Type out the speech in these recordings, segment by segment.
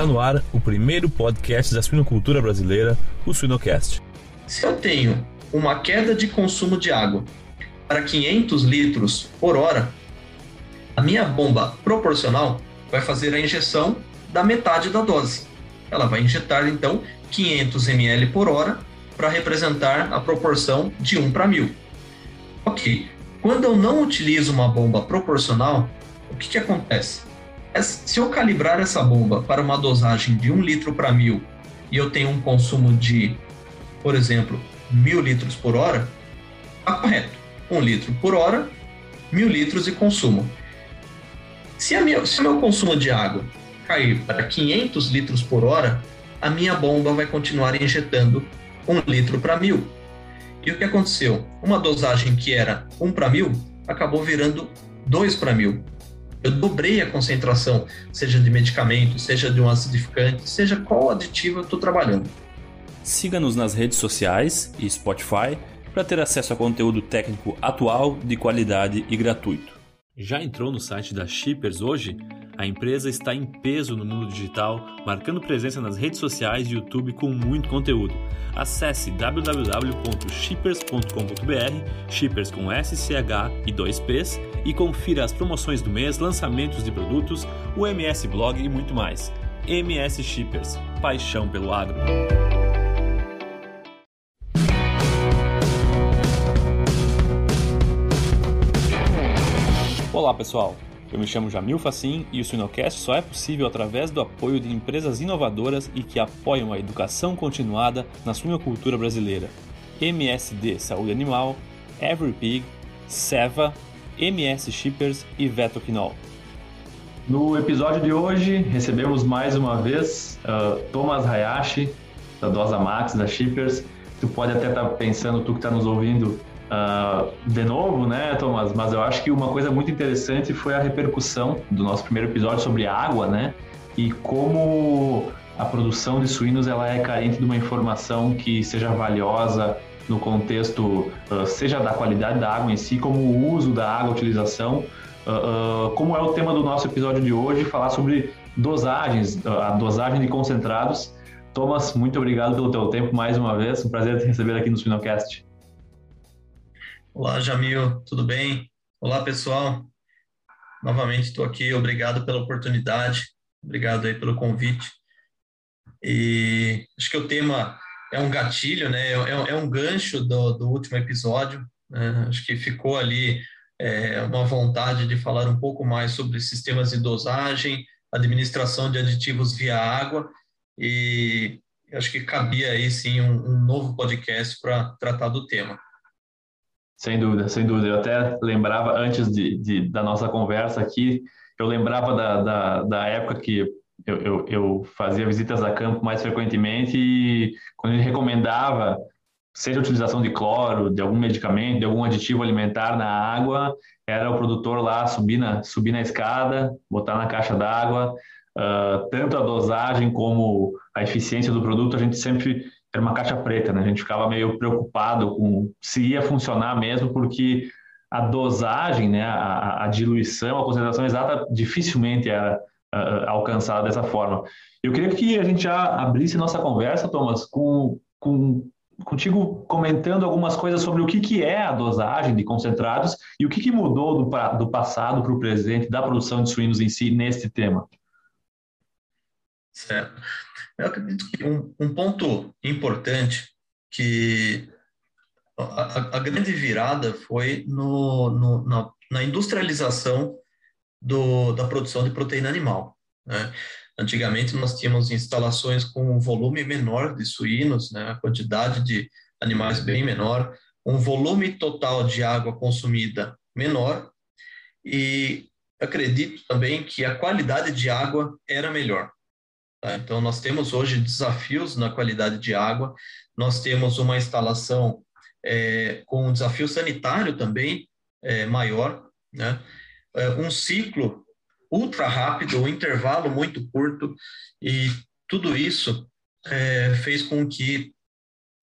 Está no ar o primeiro podcast da suinocultura brasileira, o Suinocast. Se eu tenho uma queda de consumo de água para 500 litros por hora, a minha bomba proporcional vai fazer a injeção da metade da dose. Ela vai injetar então 500 ml por hora para representar a proporção de 1 para 1000. Ok, quando eu não utilizo uma bomba proporcional, o que, que acontece? Se eu calibrar essa bomba para uma dosagem de 1 litro para 1000 e eu tenho um consumo de, por exemplo, 1000 litros por hora, está correto. 1 litro por hora, 1000 litros de consumo. Se, a minha, se o meu consumo de água cair para 500 litros por hora, a minha bomba vai continuar injetando 1 litro para 1000. E o que aconteceu? Uma dosagem que era 1 para 1000 acabou virando 2 para 1000 eu dobrei a concentração, seja de medicamento, seja de um acidificante, seja qual aditivo eu estou trabalhando. Siga-nos nas redes sociais e Spotify para ter acesso a conteúdo técnico atual, de qualidade e gratuito. Já entrou no site da Shippers hoje? A empresa está em peso no mundo digital, marcando presença nas redes sociais e YouTube com muito conteúdo. Acesse www.shippers.com.br, shippers com SCH e 2Ps, e confira as promoções do mês, lançamentos de produtos, o MS Blog e muito mais. MS Shippers, paixão pelo agro. Olá pessoal, eu me chamo Jamil Facim e o Suinocast só é possível através do apoio de empresas inovadoras e que apoiam a educação continuada na suinocultura brasileira. MSD Saúde Animal, EveryPig, Seva, MS Shippers e Vetoquinol. No episódio de hoje, recebemos mais uma vez uh, Thomas Hayashi, da Dosa Max, da Shippers. Tu pode até estar tá pensando, tu que está nos ouvindo, uh, de novo, né, Thomas? Mas eu acho que uma coisa muito interessante foi a repercussão do nosso primeiro episódio sobre água, né? E como a produção de suínos ela é carente de uma informação que seja valiosa no contexto, uh, seja da qualidade da água em si, como o uso da água, a utilização, uh, como é o tema do nosso episódio de hoje, falar sobre dosagens, a dosagem de concentrados. Thomas, muito obrigado pelo teu tempo mais uma vez, um prazer te receber aqui no Spinocast. Olá, Jamil, tudo bem? Olá, pessoal. Novamente estou aqui, obrigado pela oportunidade, obrigado aí pelo convite. E acho que o tema é um gatilho, né? É, é, é um gancho do, do último episódio. Né? Acho que ficou ali é, uma vontade de falar um pouco mais sobre sistemas de dosagem, administração de aditivos via água e acho que cabia aí sim um, um novo podcast para tratar do tema. Sem dúvida, sem dúvida. Eu até lembrava, antes de, de da nossa conversa aqui, eu lembrava da, da, da época que eu, eu, eu, fazia visitas a campo mais frequentemente e quando ele recomendava, seja a utilização de cloro, de algum medicamento, de algum aditivo alimentar na água, era o produtor lá subir na, subir na escada, botar na caixa d'água, uh, tanto a dosagem como a eficiência do produto, a gente sempre era uma caixa preta, né? A gente ficava meio preocupado com se ia funcionar mesmo, porque a dosagem, né, a, a diluição, a concentração exata dificilmente era uh, alcançada dessa forma. Eu queria que a gente já abrisse nossa conversa, Thomas, com, com contigo comentando algumas coisas sobre o que, que é a dosagem de concentrados e o que, que mudou do, do passado para o presente da produção de suínos em si neste tema. Certo. Eu acredito que um, um ponto importante que a, a, grande virada foi no, no na, na, industrialização do, da produção de proteína animal. Né? Antigamente nós tínhamos instalações com um volume menor de suínos, né? a quantidade de animais bem menor, um volume total de água consumida menor e acredito também que a qualidade de água era melhor. Tá? Então, nós temos hoje desafios na qualidade de água, nós temos uma instalação é, com um desafio sanitário também é, maior, né? É, um ciclo ultra rápido, um intervalo muito curto, e tudo isso é, fez com que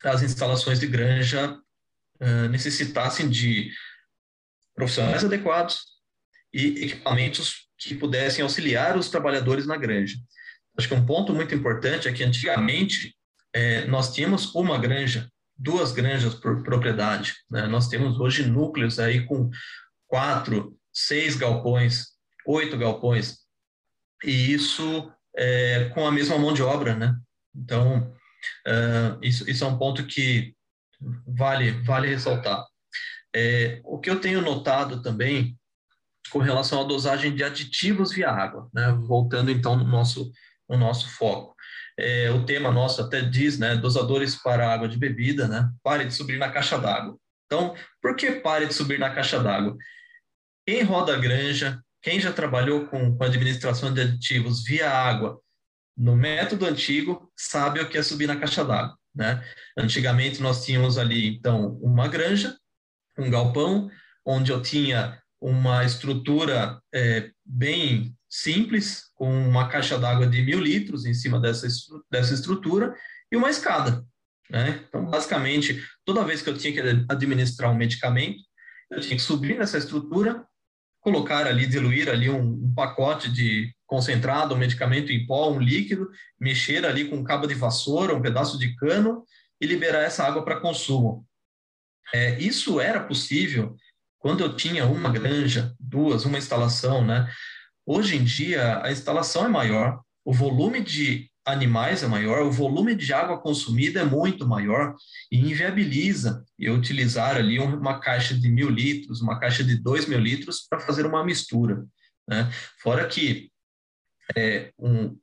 as instalações de granja é, necessitassem de profissionais adequados e equipamentos que pudessem auxiliar os trabalhadores na granja. Acho que um ponto muito importante é que antigamente é, nós tínhamos uma granja, duas granjas por propriedade. Né? Nós temos hoje núcleos aí com quatro, seis galpões, oito galpões, e isso é, com a mesma mão de obra, né? Então, uh, isso, isso é um ponto que vale, vale ressaltar. É, o que eu tenho notado também com relação à dosagem de aditivos via água, né? Voltando então no nosso, no nosso foco. É, o tema nosso até diz, né? Dosadores para água de bebida, né? Pare de subir na caixa d'água. Então, por que pare de subir na caixa d'água? Quem roda a granja, quem já trabalhou com, com administração de aditivos via água no método antigo, sabe o que é subir na caixa d'água. Né? Antigamente nós tínhamos ali, então, uma granja, um galpão, onde eu tinha uma estrutura é, bem simples, com uma caixa d'água de mil litros em cima dessa, dessa estrutura e uma escada. Né? Então, basicamente, toda vez que eu tinha que administrar um medicamento, eu tinha que subir nessa estrutura, colocar ali, diluir ali um, um pacote de concentrado, um medicamento em pó, um líquido, mexer ali com um cabo de vassoura, um pedaço de cano e liberar essa água para consumo. É, isso era possível quando eu tinha uma granja, duas, uma instalação, né? Hoje em dia, a instalação é maior, o volume de animais é maior, o volume de água consumida é muito maior e inviabiliza eu utilizar ali uma caixa de mil litros, uma caixa de dois mil litros para fazer uma mistura. Né? Fora que é, um,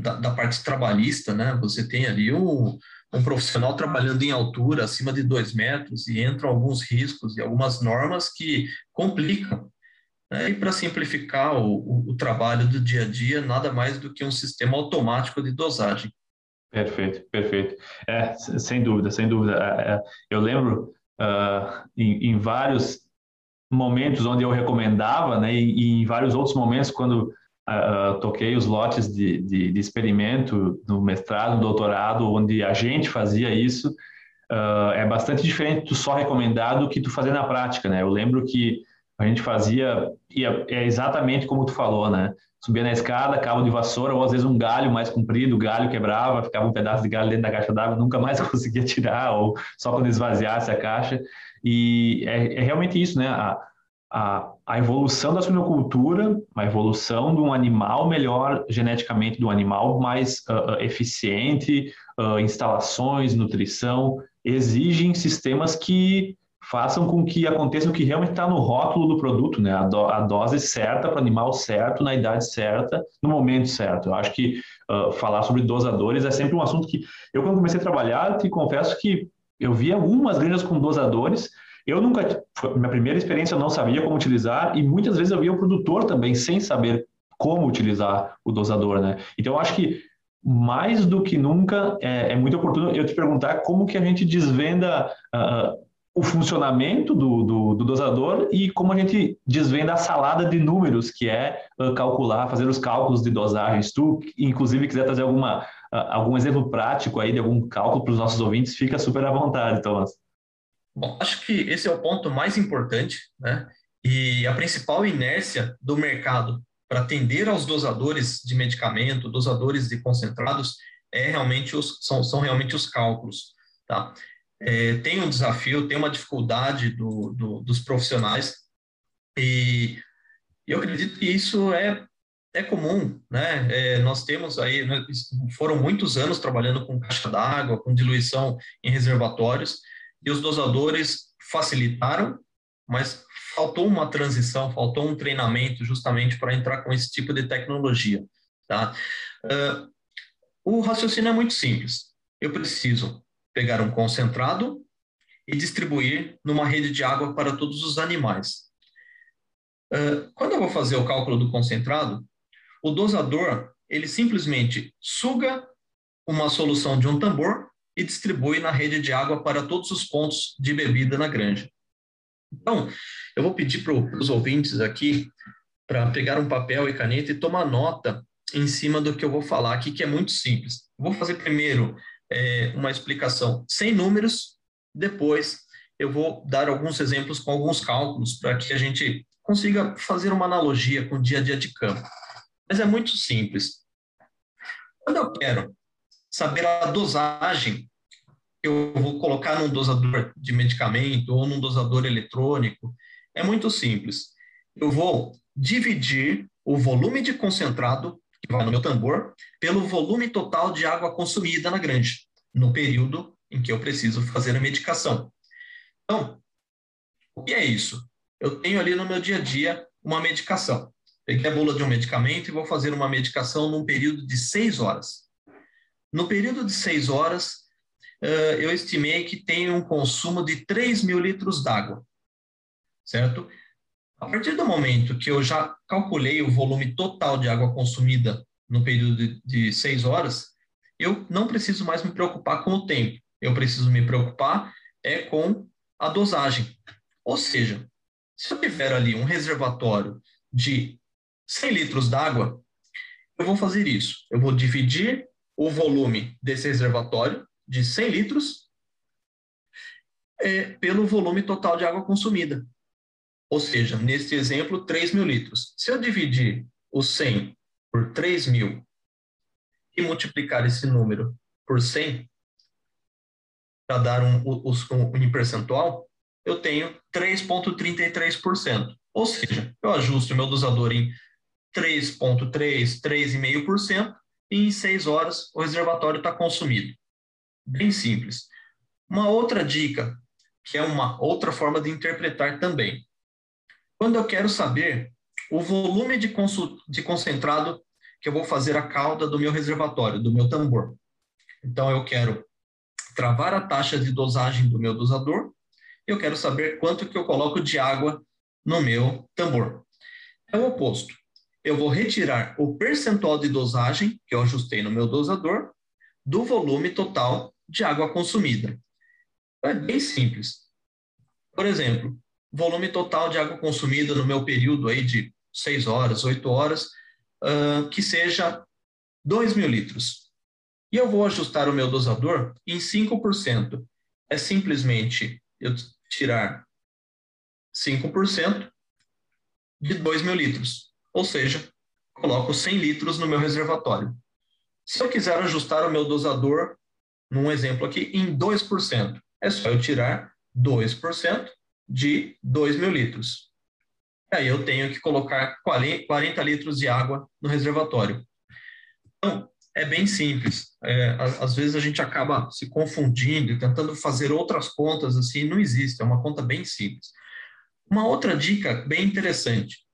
da, da, parte trabalhista, né? Você tem ali um, um profissional trabalhando em altura, acima de dois metros, e entram alguns riscos e algumas normas que complicam. Né? E para simplificar o, o, o, trabalho do dia a dia, nada mais do que um sistema automático de dosagem. Perfeito, perfeito. É, sem dúvida, sem dúvida. É, é eu lembro uh, em, em vários momentos onde eu recomendava, né, e, em vários outros momentos quando uh, toquei os lotes de, de, de, experimento no mestrado, no doutorado, onde a gente fazia isso, uh, é bastante diferente do só recomendado do que tu fazer na prática, né? Eu lembro que a gente fazia, e é, é exatamente como tu falou, né? Subia na escada, cabo de vassoura, ou às vezes um galho mais comprido, o galho quebrava, ficava um pedaço de galho dentro da caixa d'água, nunca mais conseguia tirar, ou só quando esvaziasse a caixa. E é, é realmente isso, né? A, a, a evolução da suinocultura, a evolução de um animal melhor geneticamente, de um animal mais uh, eficiente, uh, instalações, nutrição, exigem sistemas que façam com que aconteça o que realmente está no rótulo do produto, né? A, do, a dose certa para o animal certo, na idade certa, no momento certo. Eu acho que uh, falar sobre dosadores é sempre um assunto que eu, quando comecei a trabalhar, te confesso que eu vi algumas granjas com dosadores, eu nunca, minha primeira experiência eu não sabia como utilizar e muitas vezes eu via o produtor também sem saber como utilizar o dosador, né? Então eu acho que mais do que nunca é, é muito oportuno eu te perguntar como que a gente desvenda uh, o funcionamento do, do, do, dosador e como a gente desvenda a salada de números que é uh, calcular, fazer os cálculos de dosagens. Tu, inclusive, quiser trazer alguma, uh, algum exemplo prático aí de algum cálculo para os nossos ouvintes, fica super à vontade, Thomas. Bom, acho que esse é o ponto mais importante, né? E a principal inércia do mercado para atender aos dosadores de medicamento, dosadores de concentrados, é realmente os, são, são realmente os cálculos, tá? É, tem um desafio, tem uma dificuldade do, do, dos profissionais e eu acredito que isso é, é comum, né? É, nós temos aí, né, foram muitos anos trabalhando com caixa d'água, com diluição em reservatórios, e os dosadores facilitaram, mas faltou uma transição, faltou um treinamento justamente para entrar com esse tipo de tecnologia. Tá? Uh, o raciocínio é muito simples. Eu preciso pegar um concentrado e distribuir numa rede de água para todos os animais. Uh, quando eu vou fazer o cálculo do concentrado, o dosador ele simplesmente suga uma solução de um tambor e distribui na rede de água para todos os pontos de bebida na granja. Então, eu vou pedir para os ouvintes aqui para pegar um papel e caneta e tomar nota em cima do que eu vou falar aqui, que é muito simples. vou fazer primeiro é, uma explicação sem números, depois eu vou dar alguns exemplos com alguns cálculos para que a gente consiga fazer uma analogia com o dia a dia de campo. Mas é muito simples. Quando eu quero saber a dosagem eu vou colocar num dosador de medicamento ou num dosador eletrônico, é muito simples. Eu vou dividir o volume de concentrado que vai no meu tambor pelo volume total de água consumida na granja, no período em que eu preciso fazer a medicação. Então, o que é isso? Eu tenho ali no meu dia a dia uma medicação. Peguei a bula de um medicamento e vou fazer uma medicação num período de seis horas. No período de seis horas, eu estimei que tem um consumo de 3 mil litros d'água, certo? A partir do momento que eu já calculei o volume total de água consumida no período de, de seis horas, eu não preciso mais me preocupar com o tempo. Eu preciso me preocupar é com a dosagem. Ou seja, se eu tiver ali um reservatório de 100 litros d'água, eu vou fazer isso. Eu vou dividir o volume desse reservatório de 100 litros é, pelo volume total de água consumida. Ou seja, neste exemplo, 3 mil litros. Se eu dividir o 100 por 3 mil e multiplicar esse número por 100, para dar um, um, um, um percentual, eu tenho 3,33%. Ou seja, eu ajusto o meu dosador em 3,3%, 3,5%, e em 6 horas o reservatório está consumido. Bem simples. Uma outra dica, que é uma outra forma de interpretar também. Quando eu quero saber o volume de, de concentrado que eu vou fazer a cauda do meu reservatório, do meu tambor. Então, eu quero travar a taxa de dosagem do meu dosador, eu quero saber quanto que eu coloco de água no meu tambor. É o oposto. Eu vou retirar o percentual de dosagem que eu ajustei no meu dosador do volume total de água consumida. É bem simples. Por exemplo, volume total de água consumida no meu período aí de 6 horas, 8 horas, uh, que seja 2 mil litros e eu vou ajustar o meu dosador em 5%. É simplesmente eu tirar 5% de 2 mil litros, ou seja, coloco 100 litros no meu reservatório. Se eu quiser ajustar o meu dosador, num exemplo aqui, em 2%, é só eu tirar 2% de 2 mil litros. Aí eu tenho que colocar 40 litros de água no reservatório. Então, é bem simples. É, às vezes a gente acaba se confundindo e tentando fazer outras contas assim, não existe, é uma conta bem simples. Uma outra dica bem interessante.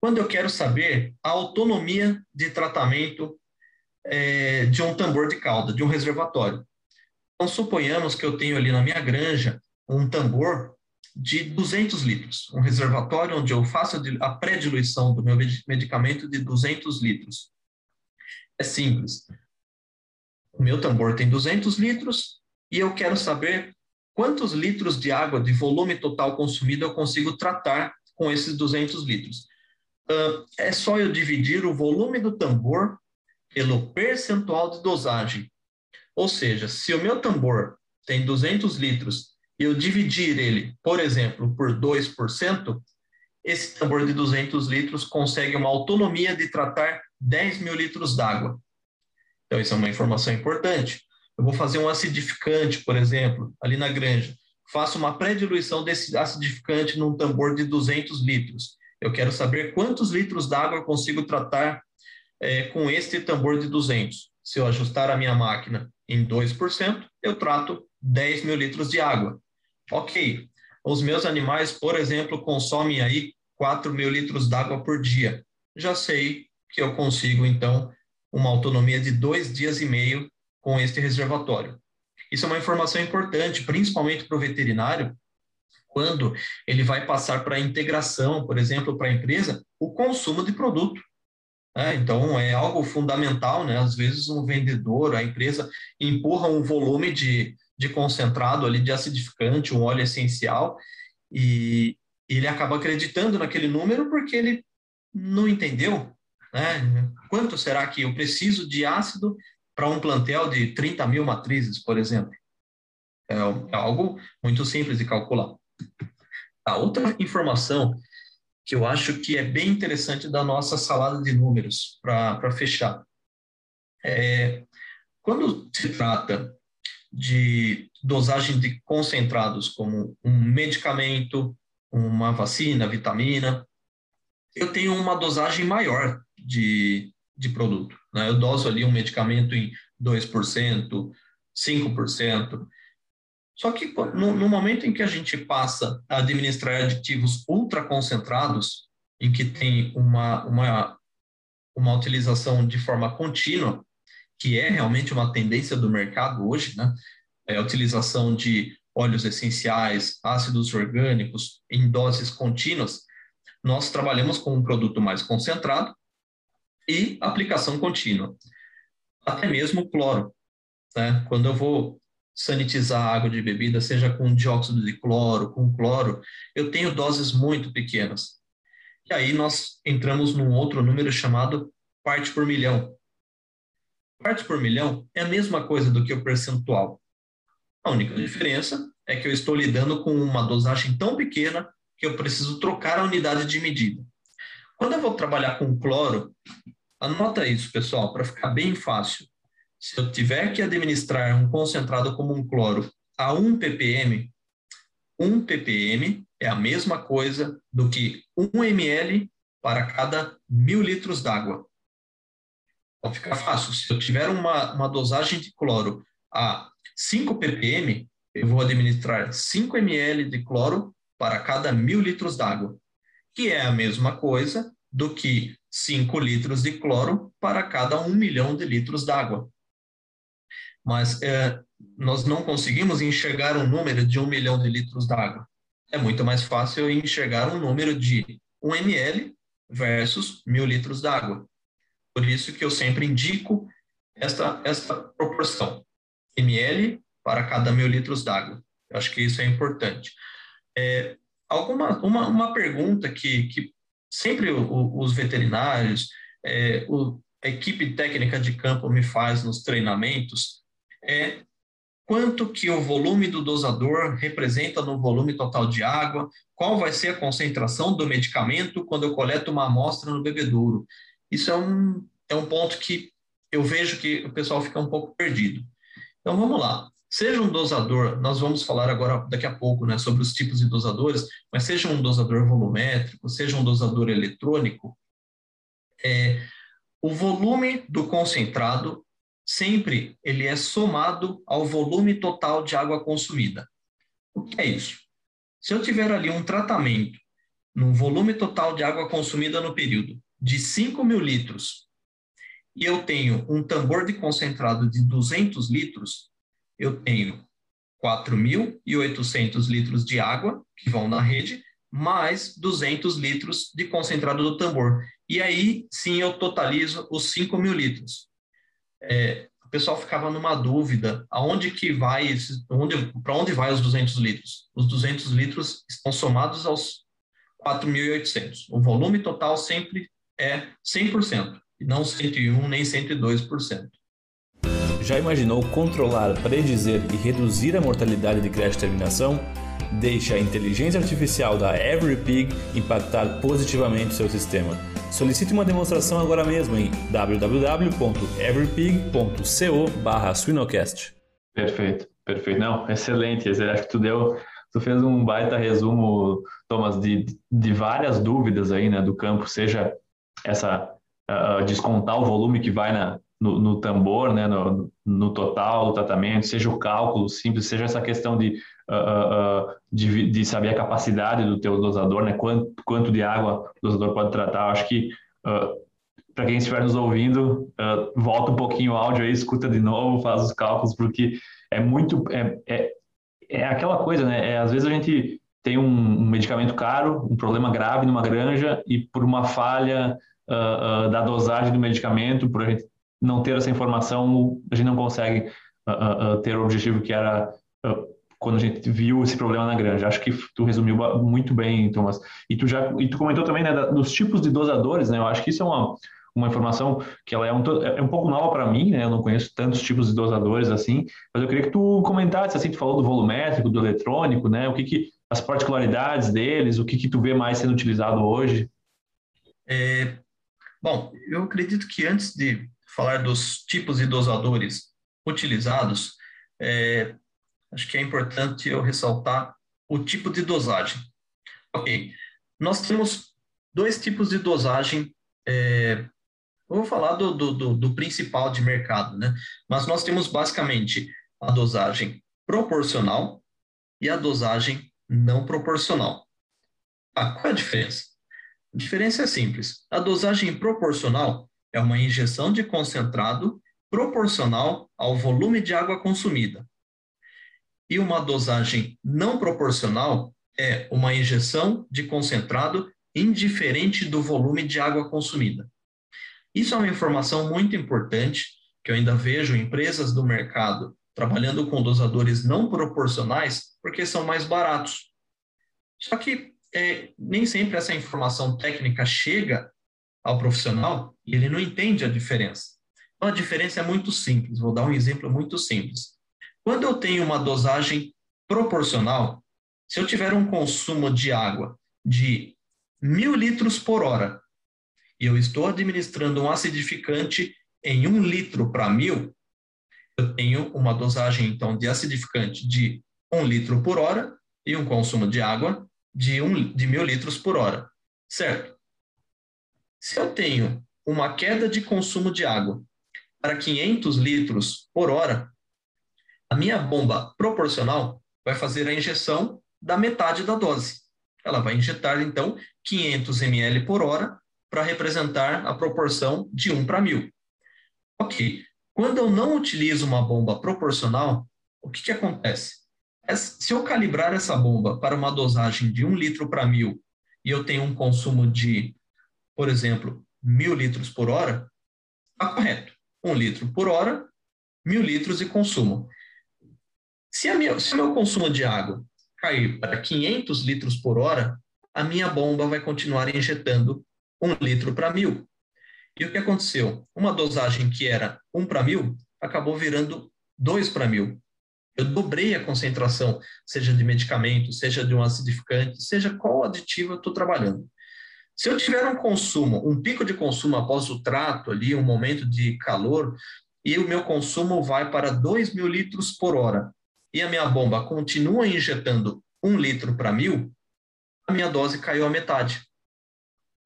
Quando eu quero saber a autonomia de tratamento é, de um tambor de calda, de um reservatório. Então, suponhamos que eu tenho ali na minha granja um tambor de 200 litros, um reservatório onde eu faço a pré-diluição do meu medicamento de 200 litros. É simples. O meu tambor tem 200 litros e eu quero saber quantos litros de água de volume total consumido eu consigo tratar com esses 200 litros. É só eu dividir o volume do tambor pelo percentual de dosagem. Ou seja, se o meu tambor tem 200 litros e eu dividir ele, por exemplo, por 2%, esse tambor de 200 litros consegue uma autonomia de tratar 10 mil litros d'água. Então, isso é uma informação importante. Eu vou fazer um acidificante, por exemplo, ali na granja. Faço uma pré-diluição desse acidificante num tambor de 200 litros. Eu quero saber quantos litros d'água eu consigo tratar é, com este tambor de 200. Se eu ajustar a minha máquina em 2%, eu trato 10 mil litros de água. Ok, os meus animais, por exemplo, consomem aí 4 mil litros d'água por dia. Já sei que eu consigo, então, uma autonomia de dois dias e meio com este reservatório. Isso é uma informação importante, principalmente para o veterinário, quando ele vai passar para a integração, por exemplo, para a empresa, o consumo de produto. É, então, é algo fundamental, né? Às vezes, um vendedor, a empresa empurra um volume de, de concentrado ali de acidificante, um óleo essencial, e ele acaba acreditando naquele número porque ele não entendeu né? Quanto será que eu preciso de ácido para um plantel de 30 mil matrizes, por exemplo? É, é algo muito simples de calcular. A outra informação que eu acho que é bem interessante da nossa salada de números, para fechar. É, quando se trata de dosagem de concentrados, como um medicamento, uma vacina, vitamina, eu tenho uma dosagem maior de, de produto. Né? Eu doso ali um medicamento em 2%, 5%. Só que no, no, momento em que a gente passa a administrar aditivos ultraconcentrados, em que tem uma, uma, uma utilização de forma contínua, que é realmente uma tendência do mercado hoje, né? É a utilização de óleos essenciais, ácidos orgânicos em doses contínuas, nós trabalhamos com um produto mais concentrado e aplicação contínua. Até mesmo cloro. Né? Quando eu vou sanitizar a água de bebida, seja com dióxido de cloro, com cloro, eu tenho doses muito pequenas. E aí nós entramos num outro número chamado parte por milhão. Parte por milhão é a mesma coisa do que o percentual. A única diferença é que eu estou lidando com uma dosagem tão pequena que eu preciso trocar a unidade de medida. Quando eu vou trabalhar com cloro, anota isso, pessoal, para ficar bem fácil. Se eu tiver que administrar um concentrado como um cloro a 1 ppm, 1 ppm é a mesma coisa do que 1 ml para cada mil litros d'água. Então fica fácil. Se eu tiver uma, uma dosagem de cloro a 5 ppm, eu vou administrar 5 ml de cloro para cada mil litros d'água, que é a mesma coisa do que 5 litros de cloro para cada 1 milhão de litros d'água. Mas é, nós não conseguimos enxergar um número de 1 milhão de litros d'água. É muito mais fácil enxergar um número de 1 ml versus mil litros d'água. Por isso que eu sempre indico esta, esta proporção, ml para cada mil litros d'água. Acho que isso é importante. É, alguma uma, uma pergunta que, que sempre o, os veterinários, é, o, a equipe técnica de campo me faz nos treinamentos é quanto que o volume do dosador representa no volume total de água, qual vai ser a concentração do medicamento quando eu coleto uma amostra no bebedouro. Isso é um, é um ponto que eu vejo que o pessoal fica um pouco perdido. Então vamos lá. Seja um dosador, nós vamos falar agora daqui a pouco, né, sobre os tipos de dosadores, mas seja um dosador volumétrico, seja um dosador eletrônico, é, o volume do concentrado sempre ele é somado ao volume total de água consumida. O que é isso? Se eu tiver ali um tratamento no volume total de água consumida no período de 5 mil litros e eu tenho um tambor de concentrado de 200 litros, eu tenho 4.800 litros de água que vão na rede, mais 200 litros de concentrado do tambor. E aí, sim, eu totalizo os 5 mil litros. É, o pessoal ficava numa dúvida, aonde que vai, para onde vai os 200 litros? Os 200 litros estão somados aos 4.800. O volume total sempre é 100%, e não 101 nem 102%. Já imaginou controlar, predizer e reduzir a mortalidade de crash terminação? Deixe a inteligência artificial da EveryPig impactar positivamente seu sistema. Solicite uma demonstração agora mesmo em www.everypig.co/suinocast. Perfeito, perfeito. Não, excelente. Acho que tu deu, tu fez um baita resumo, Thomas, de, de várias dúvidas aí, né, do campo, seja essa uh, descontar o volume que vai na, no, no tambor, né, no, no, total do tratamento, seja o cálculo simples, seja essa questão de, uh, uh, de, de, saber a capacidade do teu dosador, né, quanto, quanto de água o dosador pode tratar. Acho que para quem estiver nos ouvindo, volta um pouquinho o áudio aí, escuta de novo, faz os cálculos, porque é muito é, é, é aquela coisa, né? É, às vezes a gente tem um, um medicamento caro, um problema grave numa granja e por uma falha Uh, da dosagem do medicamento, por a gente não ter essa informação, a gente não consegue uh, ter o objetivo que era quando a gente viu esse problema na granja. Acho que tu resumiu muito bem, Thomas. E tu já e tu comentou também né, dos tipos de dosadores, né? Eu acho que isso é uma uma informação que ela é um, é um pouco nova para mim, né? Eu não conheço tantos tipos de dosadores assim, mas eu queria que tu comentasse assim, tu falou do volumétrico, do eletrônico, né? O que que as particularidades deles, o que que tu vê mais sendo utilizado hoje? É, bom, eu acredito que antes de falar dos tipos de dosadores utilizados, é, acho que é importante eu ressaltar o tipo de dosagem. Ok, nós temos dois tipos de dosagem. É, eu vou falar do, do, do, principal de mercado, né? Mas nós temos basicamente a dosagem proporcional e a dosagem não proporcional. Ah, qual é a diferença? A diferença é simples. A dosagem proporcional é uma injeção de concentrado proporcional ao volume de água consumida. E uma dosagem não proporcional é uma injeção de concentrado indiferente do volume de água consumida. Isso é uma informação muito importante que eu ainda vejo empresas do mercado trabalhando com dosadores não proporcionais porque são mais baratos. Só que é, nem sempre essa informação técnica chega ao profissional e ele não entende a diferença. Então, a diferença é muito simples. Vou dar um exemplo muito simples. Quando eu tenho uma dosagem proporcional, se eu tiver um consumo de água de mil litros por hora e eu estou administrando um acidificante em um litro para mil, eu tenho uma dosagem, então, de acidificante de um litro por hora e um consumo de água de, um, de mil litros por hora, certo? Se eu tenho uma queda de consumo de água para 500 litros por hora, a minha bomba proporcional vai fazer a injeção da metade da dose. Ela vai injetar, então, 500 ml por hora para representar a proporção de 1 para 1000. Ok. Quando eu não utilizo uma bomba proporcional, o que, que acontece? Se eu calibrar essa bomba para uma dosagem de 1 litro para 1000 e eu tenho um consumo de, por exemplo, 1000 litros por hora, está correto. 1 litro por hora, 1000 litros de consumo. Se, minha, se o meu consumo de água cair para 500 litros por hora, a minha bomba vai continuar injetando 1 litro para 1000. E o que aconteceu? Uma dosagem que era 1 para 1000 acabou virando 2 para 1000 eu dobrei a concentração, seja de medicamento, seja de um acidificante, seja qual aditivo eu estou trabalhando. Se eu tiver um consumo, um pico de consumo após o trato ali, um momento de calor, e o meu consumo vai para 2 mil litros por hora, e a minha bomba continua injetando 1 litro para mil, a minha dose caiu à metade.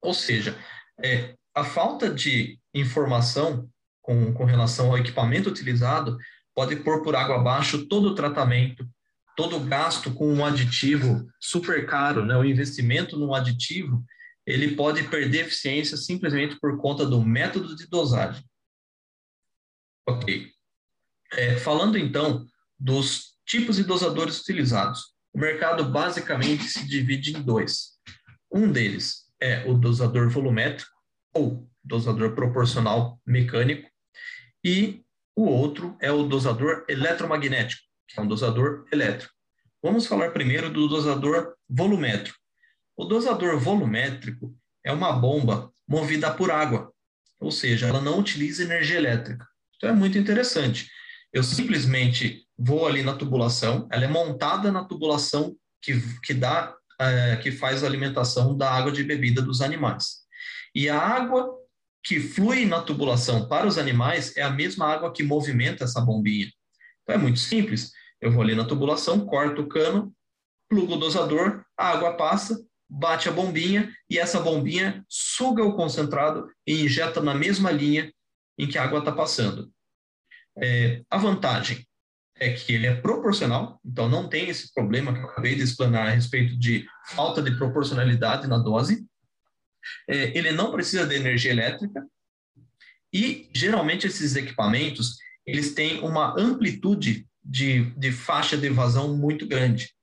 Ou seja, é, a falta de informação com, com relação ao equipamento utilizado pode pôr por água abaixo todo o tratamento, todo o gasto com um aditivo super caro, né? o investimento num aditivo, ele pode perder eficiência simplesmente por conta do método de dosagem. Ok. É, falando então dos tipos de dosadores utilizados, o mercado basicamente se divide em dois. Um deles é o dosador volumétrico ou dosador proporcional mecânico e o outro é o dosador eletromagnético, que é um dosador elétrico. Vamos falar primeiro do dosador volumétrico. O dosador volumétrico é uma bomba movida por água, ou seja, ela não utiliza energia elétrica. Então é muito interessante. Eu simplesmente vou ali na tubulação, ela é montada na tubulação que, que dá, é, que faz a alimentação da água de bebida dos animais. E a água que flui na tubulação para os animais é a mesma água que movimenta essa bombinha. Então é muito simples. Eu vou ali na tubulação, corto o cano, plugo o dosador, a água passa, bate a bombinha e essa bombinha suga o concentrado e injeta na mesma linha em que a água está passando. É, a vantagem é que ele é proporcional, então não tem esse problema que eu acabei de explanar a respeito de falta de proporcionalidade na dose é, ele não precisa de energia elétrica e geralmente esses equipamentos eles têm uma amplitude de, de faixa de vazão muito grande.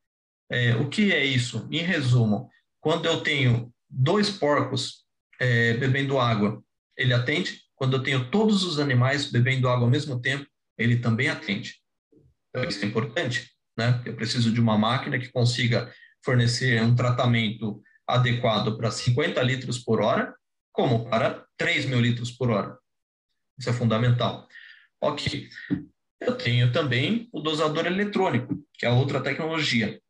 É, o que é isso? Em resumo, quando eu tenho dois porcos é, bebendo água, ele atende. Quando eu tenho todos os animais bebendo água ao mesmo tempo, ele também atende. Então, isso é importante, né? Eu preciso de uma máquina que consiga fornecer um tratamento adequado para 50 litros por hora, como para 3 mil litros por hora. Isso é fundamental. Ok. Eu tenho também o dosador eletrônico, que é outra tecnologia.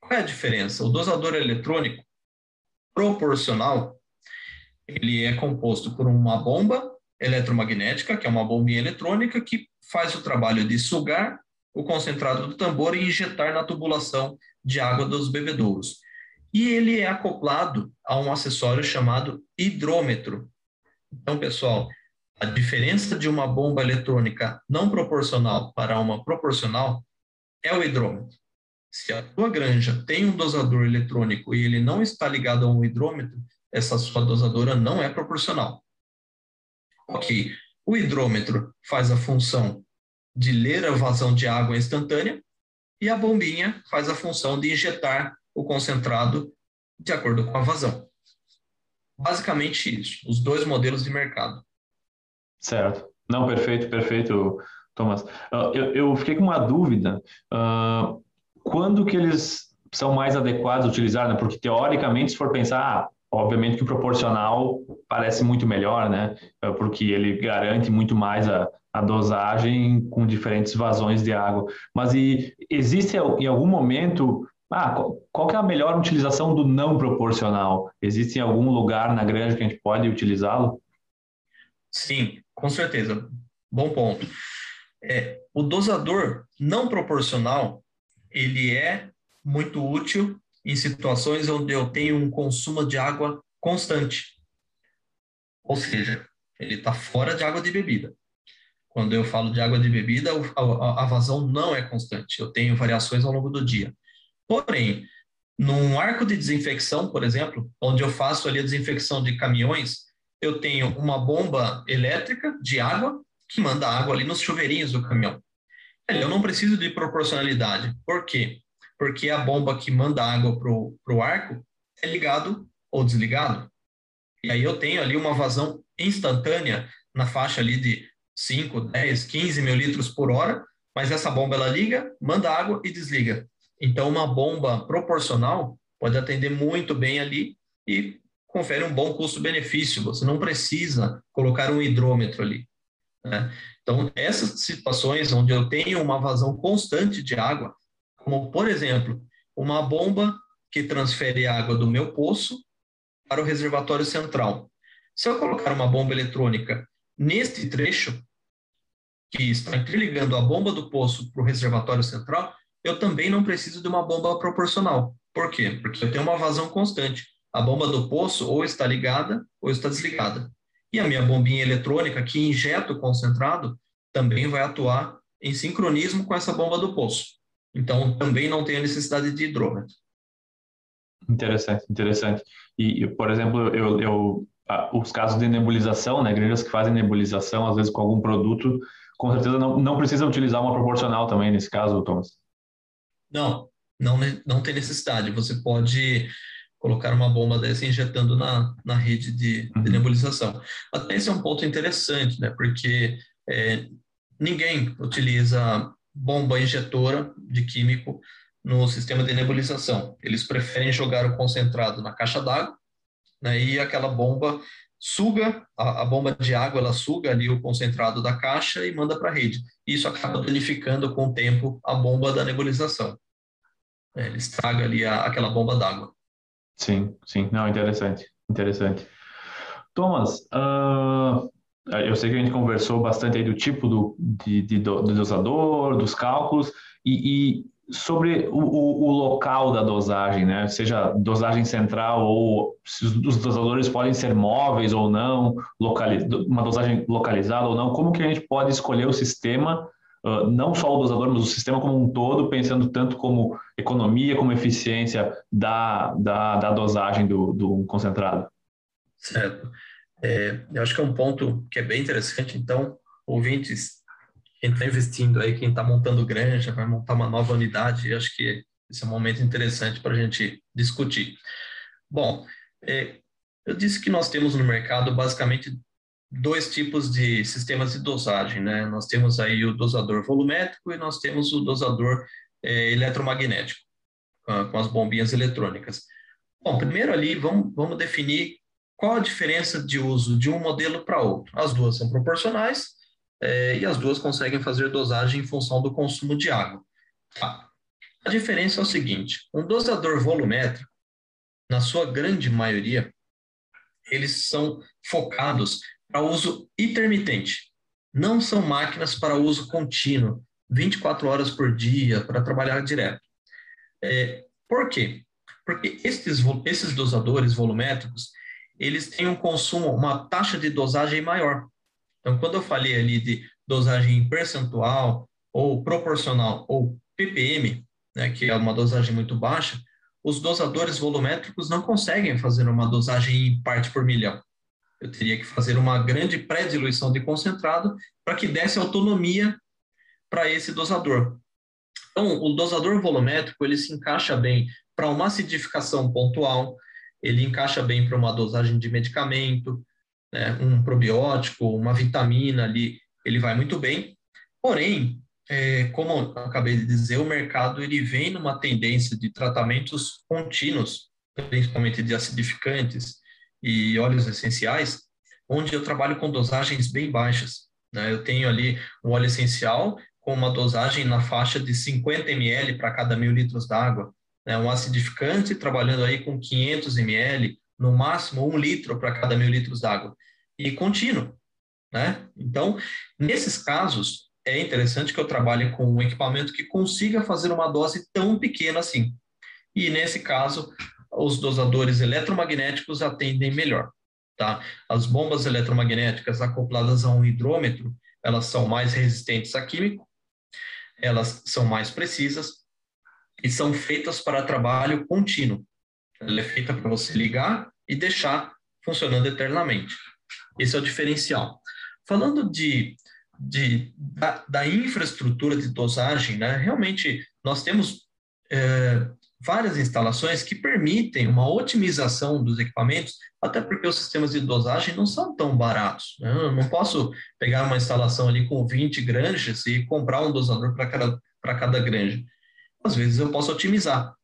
Qual é a diferença? O dosador eletrônico proporcional, ele é composto por uma bomba eletromagnética, que é uma bombinha eletrônica que faz o trabalho de sugar o concentrado do tambor e injetar na tubulação de água dos bebedouros. E ele é acoplado a um acessório chamado hidrômetro. Então, pessoal, a diferença de uma bomba eletrônica não proporcional para uma proporcional é o hidrômetro. Se a tua granja tem um dosador eletrônico e ele não está ligado a um hidrômetro, essa sua dosadora não é proporcional. Ok, o hidrômetro faz a função de ler a vazão de água instantânea e a bombinha faz a função de injetar o concentrado de acordo com a vazão. Basicamente isso, os dois modelos de mercado. Certo. Não, perfeito, perfeito, Thomas. Uh, eu, eu, fiquei com uma dúvida. Uh, quando que eles são mais adequados a utilizar? Né? Porque, teoricamente, se for pensar, ah, obviamente que o proporcional parece muito melhor, né? Porque ele garante muito mais a, a dosagem com diferentes vazões de água. Mas e, existe em algum momento ah, qual, é a melhor utilização do não proporcional? Existe em algum lugar na granja que a gente pode utilizá-lo? Sim, com certeza. Bom ponto. É, o dosador não proporcional, ele é muito útil em situações onde eu tenho um consumo de água constante. Ou seja, ele está fora de água de bebida. Quando eu falo de água de bebida, a, a vazão não é constante. Eu tenho variações ao longo do dia. Porém, num arco de desinfecção, por exemplo, onde eu faço ali a desinfecção de caminhões, eu tenho uma bomba elétrica de água que manda água ali nos chuveirinhos do caminhão. Eu não preciso de proporcionalidade. Por quê? Porque a bomba que manda água para o arco é ligado ou desligado. E aí eu tenho ali uma vazão instantânea na faixa ali de 5, 10, 15 mil litros por hora, mas essa bomba ela liga, manda água e desliga. Então uma bomba proporcional pode atender muito bem ali e confere um bom custo-benefício. Você não precisa colocar um hidrômetro ali. Né? Então, essas situações onde eu tenho uma vazão constante de água, como, por exemplo, uma bomba que transfere água do meu poço para o reservatório central. Se eu colocar uma bomba eletrônica neste trecho, que está interligando a bomba do poço para o reservatório central, eu também não preciso de uma bomba proporcional. Por quê? Porque eu tenho uma vazão constante a bomba do poço ou está ligada ou está desligada. E a minha bombinha eletrônica que injeta o concentrado também vai atuar em sincronismo com essa bomba do poço. Então, também não a necessidade de hidrômetro. Interessante, interessante. E, por exemplo, eu, eu os casos de nebulização, né, granjas que fazem nebulização, às vezes com algum produto, com certeza não, não precisa utilizar uma proporcional também nesse caso, Thomas. Não, não, não tem necessidade. Você pode colocar uma bomba dessa injetando na, na rede de, de uhum. nebulização. Até esse é um ponto interessante, né? Porque é, ninguém utiliza bomba injetora de químico no sistema de nebulização. Eles preferem jogar o concentrado na caixa d'água, né? E aquela bomba suga a, a, bomba de água, ela suga ali o concentrado da caixa e manda para a rede. Isso acaba danificando com o tempo a bomba da nebulização. É, ele estraga ali a, aquela bomba d'água. Sim, sim. Não, interessante, interessante. Thomas, uh, eu sei que a gente conversou bastante aí do tipo do, de, de do, do dosador, dos cálculos, e, e sobre o, o, o, local da dosagem, né? Seja dosagem central ou os dosadores podem ser móveis ou não, localiz, uma dosagem localizada ou não, como que a gente pode escolher o sistema uh, não só o dosador, mas o sistema como um todo, pensando tanto como economia, como eficiência da, da, da dosagem do, do concentrado. Certo. É, eu acho que é um ponto que é bem interessante. Então, ouvintes, quem está investindo aí, quem está montando granja, vai montar uma nova unidade, eu acho que esse é um momento interessante para a gente discutir. Bom, é, eu disse que nós temos no mercado basicamente dois tipos de sistemas de dosagem, né? Nós temos aí o dosador volumétrico e nós temos o dosador é, eletromagnético, com as bombinhas eletrônicas. Bom, primeiro ali, vamos, vamos definir qual a diferença de uso de um modelo para outro. As duas são proporcionais é, e as duas conseguem fazer dosagem em função do consumo de água. Tá. A diferença é o seguinte: um dosador volumétrico, na sua grande maioria, eles são focados para uso intermitente. Não são máquinas para uso contínuo, 24 horas por dia, para trabalhar direto. É, por quê? Porque esses, esses dosadores volumétricos, eles têm um consumo, uma taxa de dosagem maior. Então, quando eu falei ali de dosagem percentual, ou proporcional, ou ppm, né, que é uma dosagem muito baixa, os dosadores volumétricos não conseguem fazer uma dosagem em parte por milhão. Eu teria que fazer uma grande pré-diluição de concentrado para que desse autonomia para esse dosador. Então, o dosador volumétrico ele se encaixa bem para uma acidificação pontual, ele encaixa bem para uma dosagem de medicamento, né, um probiótico, uma vitamina ali, ele vai muito bem. Porém, é, como acabei de dizer, o mercado ele vem numa tendência de tratamentos contínuos, principalmente de acidificantes e óleos essenciais, onde eu trabalho com dosagens bem baixas. Né? Eu tenho ali um óleo essencial com uma dosagem na faixa de 50 ml para cada mil litros d'água, né? um acidificante trabalhando aí com 500 ml, no máximo um litro para cada mil litros d'água, e contínuo. Né? Então, nesses casos, é interessante que eu trabalhe com um equipamento que consiga fazer uma dose tão pequena assim. E nesse caso, os dosadores eletromagnéticos atendem melhor. Tá? As bombas eletromagnéticas acopladas a um hidrômetro, elas são mais resistentes a químico, elas são mais precisas e são feitas para trabalho contínuo. Ela é feita para você ligar e deixar funcionando eternamente. Esse é o diferencial. Falando de de, da, da, infraestrutura de dosagem, né, realmente nós temos é, várias instalações que permitem uma otimização dos equipamentos, até porque os sistemas de dosagem não são tão baratos. Né? Eu não posso pegar uma instalação ali com 20 granjas e comprar um dosador para cada, cada granja. Às vezes eu posso otimizar.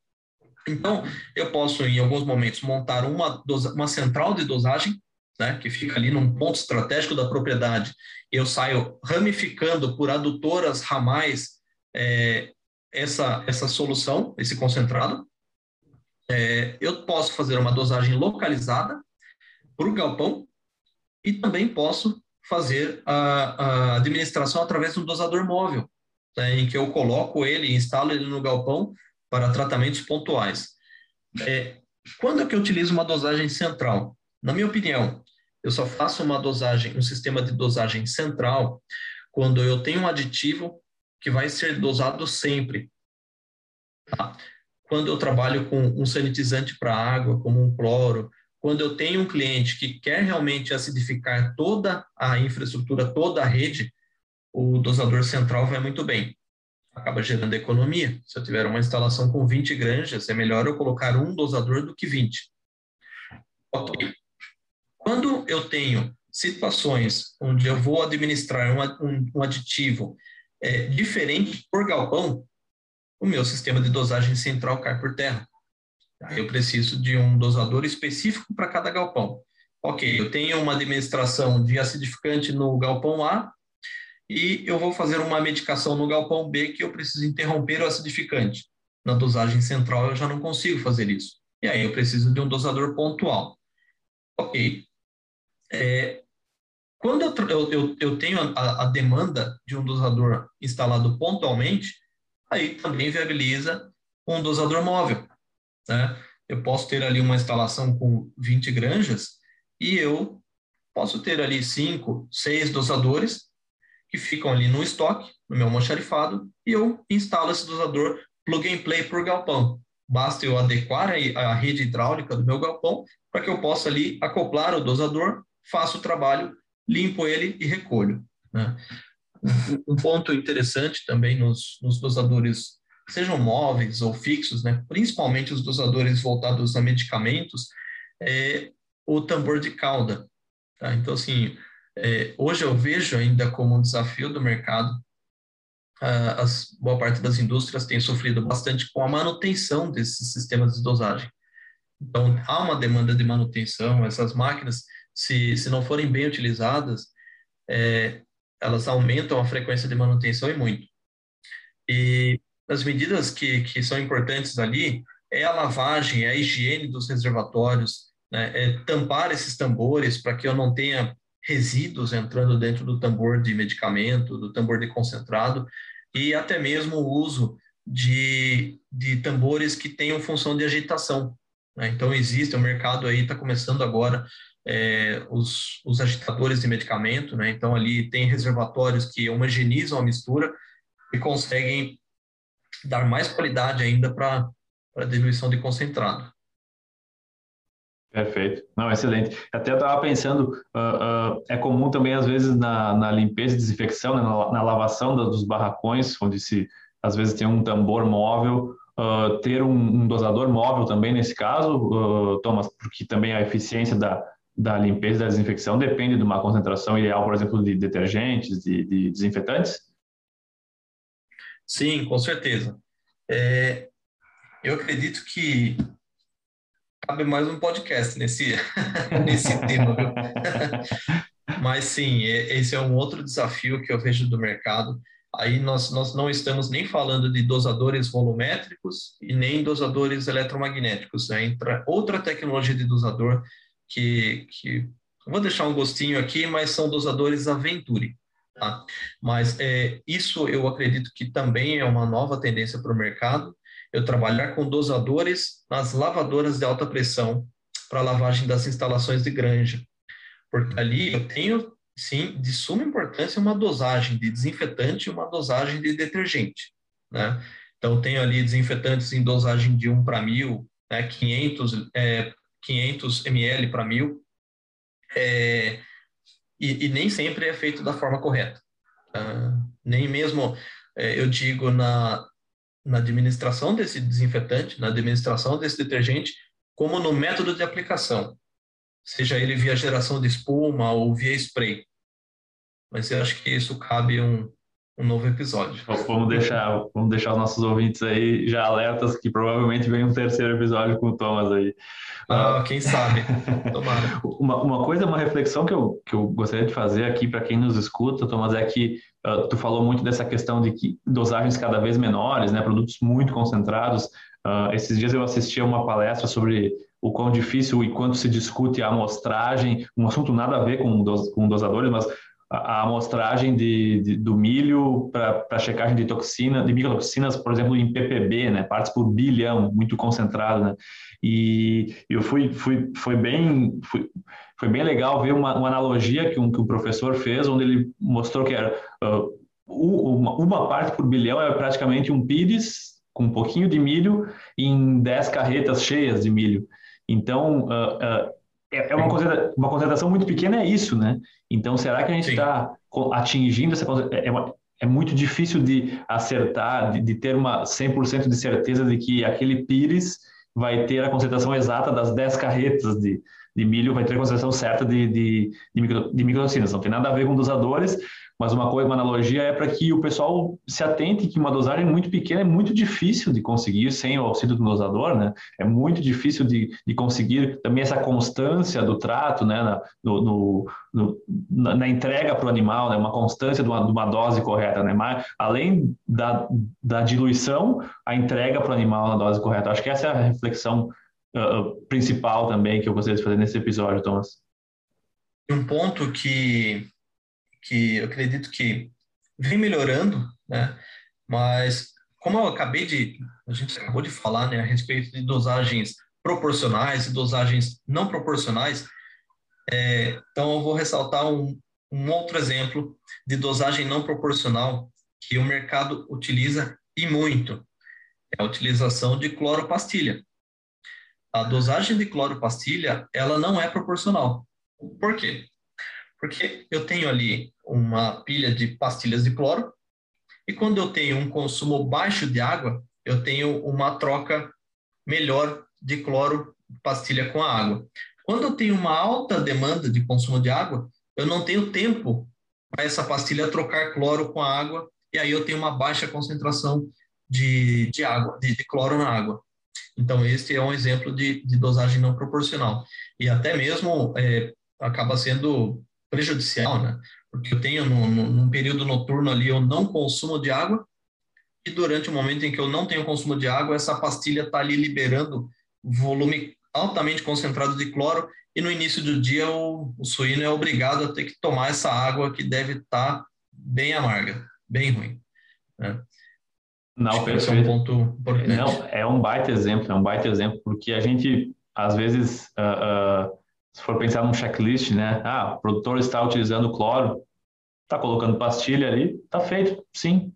Então, eu posso, em alguns momentos, montar uma, uma central de dosagem né, que fica ali num ponto estratégico da propriedade, eu saio ramificando por adutoras ramais é, essa, essa solução, esse concentrado, é, eu posso fazer uma dosagem localizada para o galpão e também posso fazer a, a, administração através de um dosador móvel, né, em que eu coloco ele, instalo ele no galpão para tratamentos pontuais. É, quando é que eu utilizo uma dosagem central? Na minha opinião, eu só faço uma dosagem, um sistema de dosagem central, quando eu tenho um aditivo que vai ser dosado sempre. Tá? Quando eu trabalho com um sanitizante para água, como um cloro, quando eu tenho um cliente que quer realmente acidificar toda a infraestrutura, toda a rede, o dosador central vai muito bem. Acaba gerando economia. Se eu tiver uma instalação com 20 granjas, é melhor eu colocar um dosador do que 20. Ok. Quando eu tenho situações onde eu vou administrar um, um, um aditivo é, diferente por galpão, o meu sistema de dosagem central cai por terra. Eu preciso de um dosador específico para cada galpão. Ok, eu tenho uma administração de acidificante no galpão A e eu vou fazer uma medicação no galpão B que eu preciso interromper o acidificante. Na dosagem central eu já não consigo fazer isso. E aí eu preciso de um dosador pontual. Ok, é, quando eu, eu, eu tenho a, a, demanda de um dosador instalado pontualmente, aí também viabiliza um dosador móvel. Né? Eu posso ter ali uma instalação com 20 granjas e eu posso ter ali cinco, seis dosadores que ficam ali no estoque, no meu almoxarifado, e eu instalo esse dosador plug and play por galpão. Basta eu adequar a, a rede hidráulica do meu galpão para que eu possa ali acoplar o dosador faço o trabalho, limpo ele e recolho. Né? Um ponto interessante também nos, nos, dosadores, sejam móveis ou fixos, né? principalmente os dosadores voltados a medicamentos, é o tambor de cauda. Tá? Então, assim, é, hoje eu vejo ainda como um desafio do mercado as boa parte das indústrias tem sofrido bastante com a manutenção desses sistemas de dosagem. Então, há uma demanda de manutenção, essas máquinas se, se não forem bem utilizadas, é, elas aumentam a frequência de manutenção e muito. E as medidas que, que são importantes ali é a lavagem, é a higiene dos reservatórios, né, é tampar esses tambores para que eu não tenha resíduos entrando dentro do tambor de medicamento, do tambor de concentrado, e até mesmo o uso de, de tambores que tenham função de agitação. Né? Então, existe, o mercado aí está começando agora é, os, os agitadores de medicamento, né? então ali tem reservatórios que homogeneizam a mistura e conseguem dar mais qualidade ainda para a diluição de concentrado. Perfeito. Não, excelente. Até estava pensando, uh, uh, é comum também, às vezes, na, na limpeza e desinfecção, né, na, na, lavação dos barracões, onde se, às vezes, tem um tambor móvel, uh, ter um, um, dosador móvel também nesse caso, Thomas, porque também a eficiência da, da limpeza e da desinfecção depende de uma concentração ideal, por exemplo, de detergentes, de, de desinfetantes? Sim, com certeza. É, eu acredito que cabe mais um podcast nesse, nesse tema, viu? Mas sim, esse é um outro desafio que eu vejo do mercado. Aí nós, nós não estamos nem falando de dosadores volumétricos e nem dosadores eletromagnéticos. Né? Entra outra tecnologia de dosador que, que vou deixar um gostinho aqui, mas são dosadores Aventuri. Tá? Mas é, isso eu acredito que também é uma nova tendência para o mercado. Eu trabalhar com dosadores nas lavadoras de alta pressão para lavagem das instalações de granja. Porque ali eu tenho, sim, de suma importância uma dosagem de desinfetante e uma dosagem de detergente. Né? Então, tenho ali desinfetantes em dosagem de 1 para 1000, né, 500, é, 500 ml para 1000. É, e, e, nem sempre é feito da forma correta. Uh, nem mesmo, é, eu digo, na, na administração desse desinfetante, na administração desse detergente, como no método de aplicação, seja ele via geração de espuma ou via spray. Mas eu acho que isso cabe um, um novo episódio. Vamos deixar, vamos deixar os nossos ouvintes aí já alertas que provavelmente vem um terceiro episódio com o Thomas aí. Ah, quem sabe? Tomara. uma, uma coisa, uma reflexão que eu, que eu gostaria de fazer aqui para quem nos escuta, Thomas, é que uh, tu falou muito dessa questão de que dosagens cada vez menores, né, produtos muito concentrados. Uh, esses dias eu assisti a uma palestra sobre o quão difícil e quanto se discute a amostragem, um assunto nada a ver com, dos, com dosadores, mas a amostragem de, de, do milho para checagem de toxina, de microtoxinas, por exemplo, em ppb, né, partes por bilhão, muito concentrado, né, e eu fui, fui, foi bem, fui, foi bem legal ver uma, uma analogia que um, que um professor fez, onde ele mostrou que era uh, uma, uma parte por bilhão é praticamente um pires com um pouquinho de milho em 10 carretas cheias de milho. Então, uh, uh, é, é uma, concentração, uma concentração muito pequena, é isso, né? Então, será que a gente está atingindo essa é, é, é, muito difícil de acertar, de, de ter uma 100% de certeza de que aquele pires vai ter a concentração exata das 10 carretas de, de milho, vai ter a concentração certa de, de, de, micro, de. Não tem nada a ver com dosadores, mas uma coisa, uma analogia é para que o pessoal se atente que uma dosagem muito pequena é muito difícil de conseguir sem o auxílio do dosador, né? É muito difícil de, de conseguir também essa constância do trato, né? Na, no, no, no, na, entrega para o animal, né? Uma constância de uma, de uma dose correta, né? Mas, além da, da diluição, a entrega para o animal na dose correta. Acho que essa é a reflexão uh, principal também que eu gostaria de fazer nesse episódio, Thomas. Um ponto que que eu acredito que vem melhorando, né? Mas como eu acabei de, a gente acabou de falar, né, a respeito de dosagens proporcionais e dosagens não proporcionais, é, então eu vou ressaltar um, um outro exemplo de dosagem não proporcional que o mercado utiliza e muito, é a utilização de cloropastilha. A dosagem de cloropastilha, ela não é proporcional. Por quê? Porque eu tenho ali uma pilha de pastilhas de cloro, e quando eu tenho um consumo baixo de água, eu tenho uma troca melhor de cloro pastilha com a água. Quando eu tenho uma alta demanda de consumo de água, eu não tenho tempo para essa pastilha trocar cloro com a água, e aí eu tenho uma baixa concentração de, de água, de, de cloro na água. Então, este é um exemplo de, de dosagem não proporcional. E até mesmo é, acaba sendo prejudicial, né? Porque eu tenho, no, no, num período noturno ali, eu não consumo de água, e durante o momento em que eu não tenho consumo de água, essa pastilha está ali liberando volume altamente concentrado de cloro, e no início do dia o, o suíno é obrigado a ter que tomar essa água que deve estar tá bem amarga, bem ruim. Né? Não, Acho é um ponto importante. Não, é um baita exemplo, é um baita exemplo, porque a gente, às vezes, uh, uh, se for pensar num checklist, né? Ah, o produtor está utilizando cloro, está colocando pastilha ali, está feito, sim.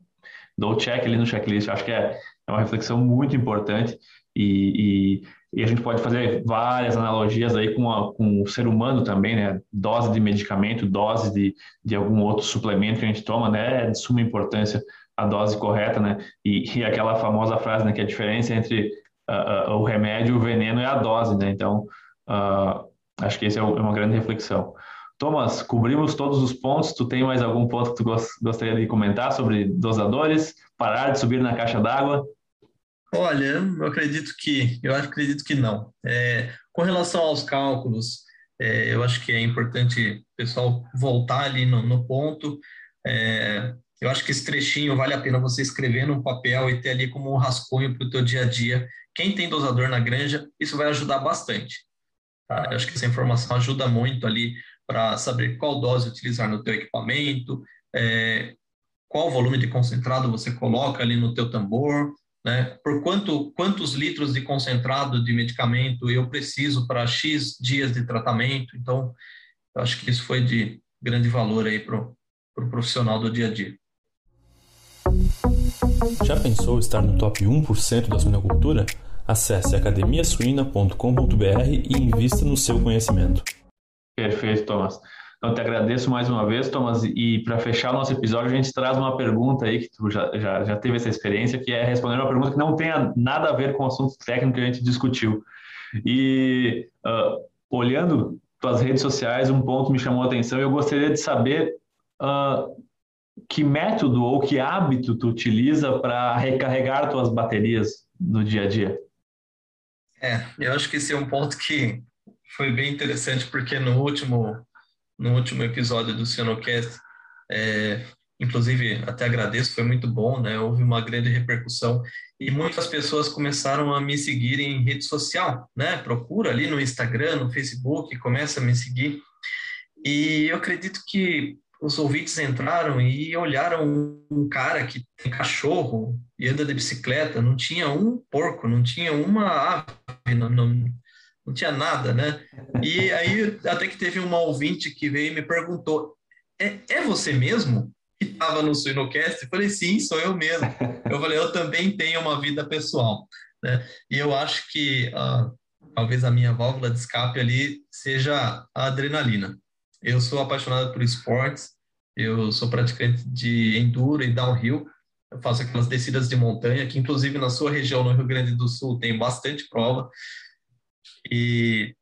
Dou check ali no checklist. Acho que é, é uma reflexão muito importante e, e, e, a gente pode fazer várias analogias aí com, a, com o ser humano também, né? Dose de medicamento, dose de, de algum outro suplemento que a gente toma, né? É de suma importância a dose correta, né? E, e aquela famosa frase, né? Que a diferença entre uh, uh, o remédio, o veneno é a dose, né? Então, uh, acho que esse é, uma grande reflexão. Thomas, cobrimos todos os pontos. Tu tem mais algum ponto que tu gostaria de comentar sobre dosadores? Parar de subir na caixa d'água? Olha, eu acredito que eu acredito que não. É, com relação aos cálculos, é, eu acho que é importante o pessoal voltar ali no, no ponto. É, eu acho que esse trechinho vale a pena você escrever num papel e ter ali como um rascunho para o teu dia a dia. Quem tem dosador na granja, isso vai ajudar bastante. Tá? Eu acho que essa informação ajuda muito ali para saber qual dose utilizar no teu equipamento, é, qual volume de concentrado você coloca ali no teu tambor, né? Por quanto, quantos litros de concentrado de medicamento eu preciso para X dias de tratamento. Então, eu acho que isso foi de grande valor aí para o pro profissional do dia a dia. Já pensou estar no top 1% da suinocultura? Acesse academiasuina.com.br e invista no seu conhecimento. Perfeito, Thomas. Então, te agradeço mais uma vez, Thomas. E para fechar o nosso episódio, a gente traz uma pergunta aí, que tu já, já, já teve essa experiência, que é responder uma pergunta que não tenha nada a ver com o assunto técnico que a gente discutiu. E uh, olhando tuas redes sociais, um ponto me chamou a atenção e eu gostaria de saber uh, que método ou que hábito tu utiliza para recarregar tuas baterias no dia a dia? É, eu acho que esse é um ponto que foi bem interessante porque no último no último episódio do Cianocast, é, inclusive até agradeço, foi muito bom, né? Houve uma grande repercussão e muitas pessoas começaram a me seguir em rede social, né? Procura ali no Instagram, no Facebook, começa a me seguir. E eu acredito que os ouvintes entraram e olharam um cara que tem cachorro e anda de bicicleta, não tinha um porco, não tinha uma ave, não, não, não tinha nada, né? E aí até que teve uma ouvinte que veio e me perguntou: é, é você mesmo que estava no Suinocast? Eu falei: sim, sou eu mesmo. Eu falei: eu também tenho uma vida pessoal, né? E eu acho que uh, talvez a minha válvula de escape ali seja a adrenalina. Eu sou apaixonado por esportes, eu sou praticante de enduro e downhill. Eu faço aquelas descidas de montanha, que inclusive na sua região, no Rio Grande do Sul, tem bastante prova. E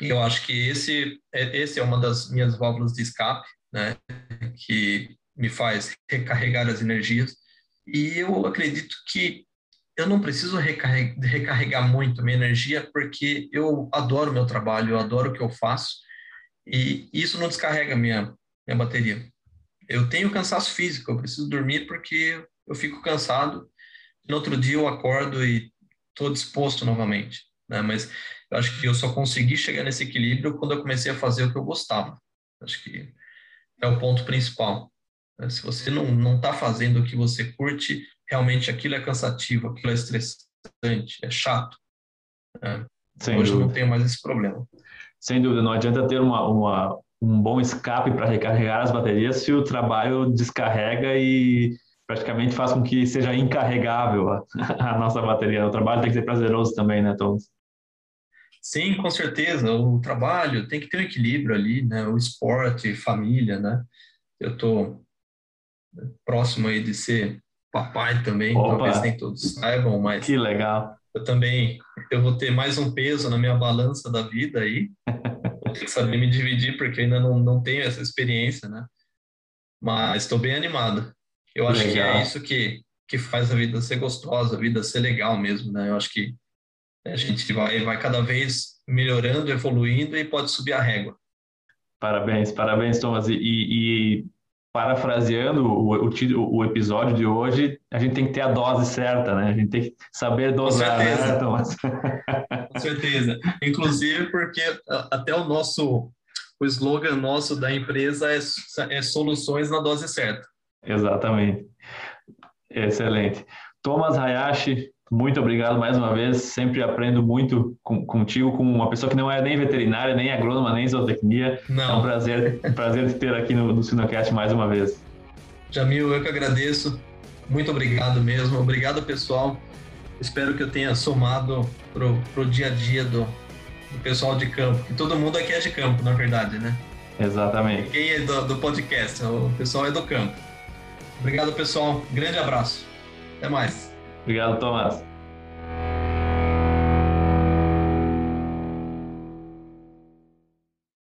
eu acho que esse é, esse é uma das minhas válvulas de escape, né, que me faz recarregar as energias. E eu acredito que eu não preciso recarregar, recarregar muito minha energia, porque eu adoro meu trabalho, eu adoro o que eu faço, e isso não descarrega minha, minha bateria. Eu tenho cansaço físico, eu preciso dormir porque eu fico cansado. No outro dia eu acordo e estou disposto novamente. Né? Mas eu acho que eu só consegui chegar nesse equilíbrio quando eu comecei a fazer o que eu gostava. Acho que é o ponto principal. Né? Se você não não está fazendo o que você curte, realmente aquilo é cansativo, aquilo é estressante, é chato. Né? Hoje dúvida. eu não tenho mais esse problema. Sem dúvida, não adianta ter uma, uma um bom escape para recarregar as baterias se o trabalho descarrega e praticamente faz com que seja incarregável a, a nossa bateria. O trabalho tem que ser prazeroso também, né, Thomas? Sim, com certeza. O trabalho tem que ter um equilíbrio ali, né? O esporte, família, né? Eu estou próximo aí de ser papai também, Opa. talvez nem todos saibam, mas... Que legal. Eu também, eu vou ter mais um peso na minha balança da vida aí. Vou ter que saber me dividir, porque ainda não, não tenho essa experiência, né? Mas estou bem animado. Eu acho legal. que é isso que, que faz a vida ser gostosa, a vida ser legal mesmo, né? Eu acho que a gente vai, vai cada vez melhorando, evoluindo e pode subir a régua. Parabéns, parabéns, Thomas. E, e parafraseando o, o, o, episódio de hoje, a gente tem que ter a dose certa, né? A gente tem que saber dosar, né, Thomas? Com Com certeza. Inclusive porque até o nosso o slogan nosso da empresa é, é soluções na dose certa. Exatamente. Excelente. Thomas Hayashi, muito obrigado mais uma vez. Sempre aprendo muito com, contigo, com uma pessoa que não é nem veterinária, nem agrônoma, nem zootecnia. Não. É um prazer, prazer te ter aqui no, no Sinocast mais uma vez. Jamil, eu que agradeço. Muito obrigado mesmo. Obrigado, pessoal. Espero que eu tenha somado pro, pro dia a dia do, do pessoal de campo. E todo mundo aqui é de campo, na verdade, né? Exatamente. Quem é do, do podcast? O pessoal é do campo. Obrigado, pessoal. Grande abraço. Até mais. Obrigado, Tomás.